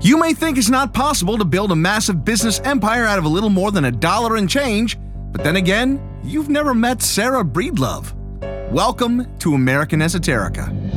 You may think it's not possible to build a massive business empire out of a little more than a dollar and change, but then again, you've never met Sarah Breedlove. Welcome to American Esoterica.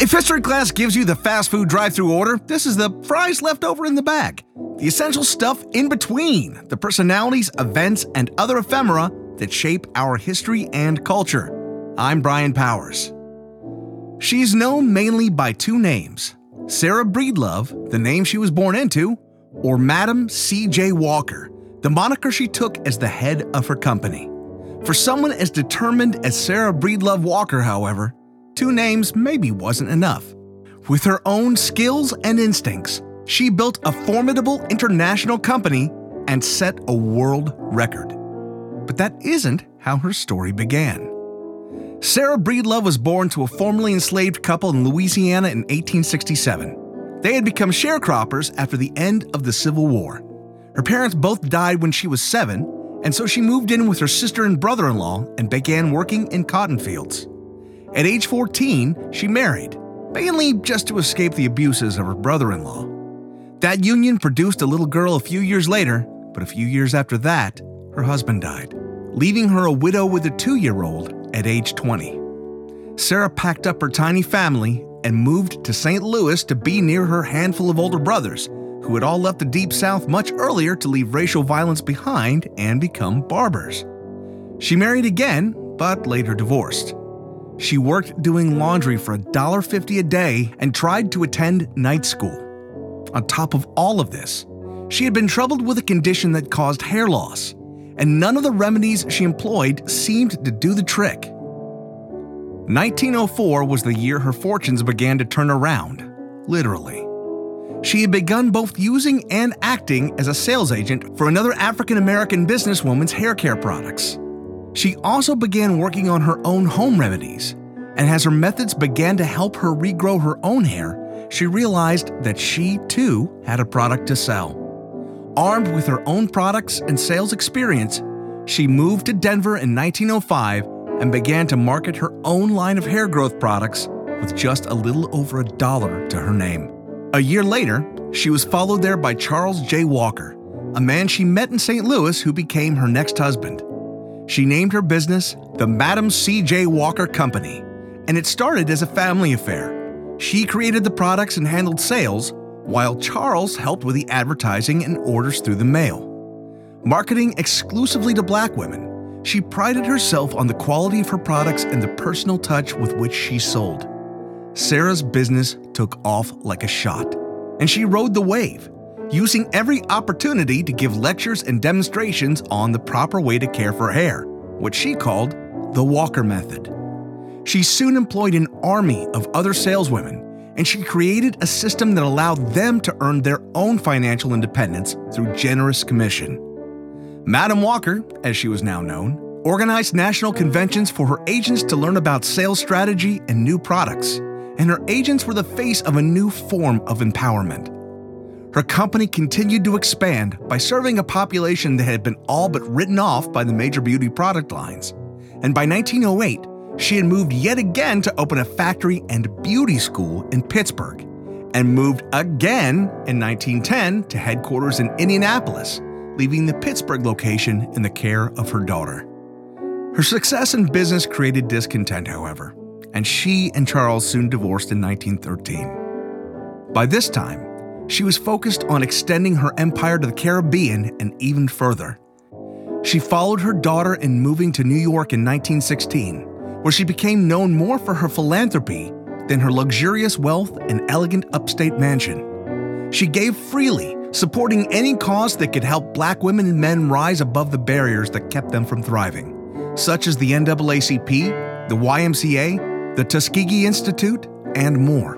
If history class gives you the fast food drive through order, this is the fries left over in the bag. The essential stuff in between, the personalities, events, and other ephemera that shape our history and culture. I'm Brian Powers. She's known mainly by two names Sarah Breedlove, the name she was born into, or Madam C.J. Walker, the moniker she took as the head of her company. For someone as determined as Sarah Breedlove Walker, however, two names maybe wasn't enough. With her own skills and instincts, she built a formidable international company and set a world record. But that isn't how her story began. Sarah Breedlove was born to a formerly enslaved couple in Louisiana in 1867. They had become sharecroppers after the end of the Civil War. Her parents both died when she was seven, and so she moved in with her sister and brother in law and began working in cotton fields. At age 14, she married, mainly just to escape the abuses of her brother in law. That union produced a little girl a few years later, but a few years after that, her husband died, leaving her a widow with a two year old at age 20. Sarah packed up her tiny family and moved to St. Louis to be near her handful of older brothers, who had all left the Deep South much earlier to leave racial violence behind and become barbers. She married again, but later divorced. She worked doing laundry for $1.50 a day and tried to attend night school. On top of all of this, she had been troubled with a condition that caused hair loss, and none of the remedies she employed seemed to do the trick. 1904 was the year her fortunes began to turn around, literally. She had begun both using and acting as a sales agent for another African American businesswoman's hair care products. She also began working on her own home remedies, and as her methods began to help her regrow her own hair, she realized that she too had a product to sell. Armed with her own products and sales experience, she moved to Denver in 1905 and began to market her own line of hair growth products with just a little over a dollar to her name. A year later, she was followed there by Charles J. Walker, a man she met in St. Louis who became her next husband. She named her business the Madam C.J. Walker Company, and it started as a family affair. She created the products and handled sales, while Charles helped with the advertising and orders through the mail. Marketing exclusively to black women, she prided herself on the quality of her products and the personal touch with which she sold. Sarah's business took off like a shot, and she rode the wave using every opportunity to give lectures and demonstrations on the proper way to care for hair, what she called the Walker Method. She soon employed an army of other saleswomen, and she created a system that allowed them to earn their own financial independence through generous commission. Madam Walker, as she was now known, organized national conventions for her agents to learn about sales strategy and new products, and her agents were the face of a new form of empowerment her company continued to expand by serving a population that had been all but written off by the major beauty product lines. And by 1908, she had moved yet again to open a factory and beauty school in Pittsburgh, and moved again in 1910 to headquarters in Indianapolis, leaving the Pittsburgh location in the care of her daughter. Her success in business created discontent, however, and she and Charles soon divorced in 1913. By this time, she was focused on extending her empire to the Caribbean and even further. She followed her daughter in moving to New York in 1916, where she became known more for her philanthropy than her luxurious wealth and elegant upstate mansion. She gave freely, supporting any cause that could help black women and men rise above the barriers that kept them from thriving, such as the NAACP, the YMCA, the Tuskegee Institute, and more.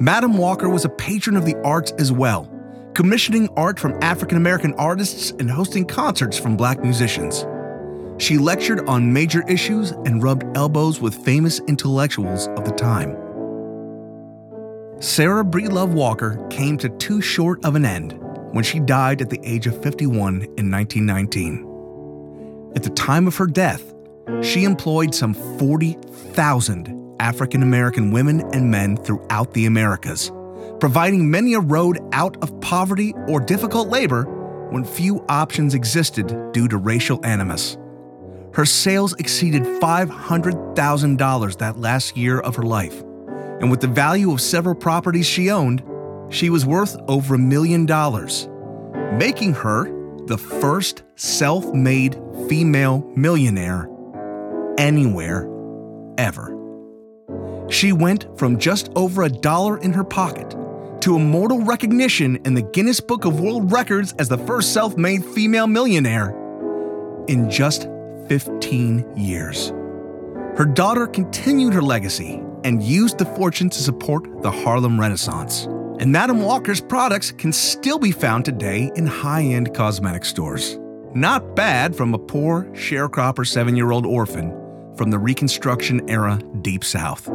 Madam Walker was a patron of the arts as well, commissioning art from African American artists and hosting concerts from black musicians. She lectured on major issues and rubbed elbows with famous intellectuals of the time. Sarah Breedlove Walker came to too short of an end when she died at the age of 51 in 1919. At the time of her death, she employed some 40,000 African American women and men throughout the Americas, providing many a road out of poverty or difficult labor when few options existed due to racial animus. Her sales exceeded $500,000 that last year of her life, and with the value of several properties she owned, she was worth over a million dollars, making her the first self made female millionaire anywhere ever. She went from just over a dollar in her pocket to immortal recognition in the Guinness Book of World Records as the first self made female millionaire in just 15 years. Her daughter continued her legacy and used the fortune to support the Harlem Renaissance. And Madam Walker's products can still be found today in high end cosmetic stores. Not bad from a poor sharecropper seven year old orphan from the Reconstruction era Deep South.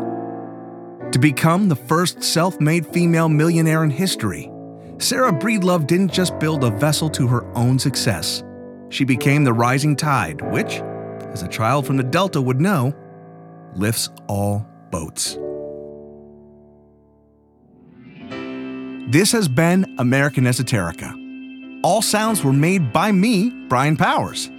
To become the first self made female millionaire in history, Sarah Breedlove didn't just build a vessel to her own success. She became the rising tide, which, as a child from the Delta would know, lifts all boats. This has been American Esoterica. All sounds were made by me, Brian Powers.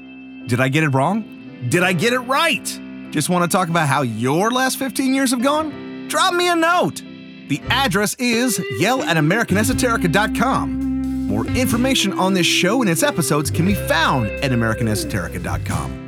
Did I get it wrong? Did I get it right? Just want to talk about how your last 15 years have gone? Drop me a note. The address is yell at AmericanEsoterica.com. More information on this show and its episodes can be found at AmericanEsoterica.com.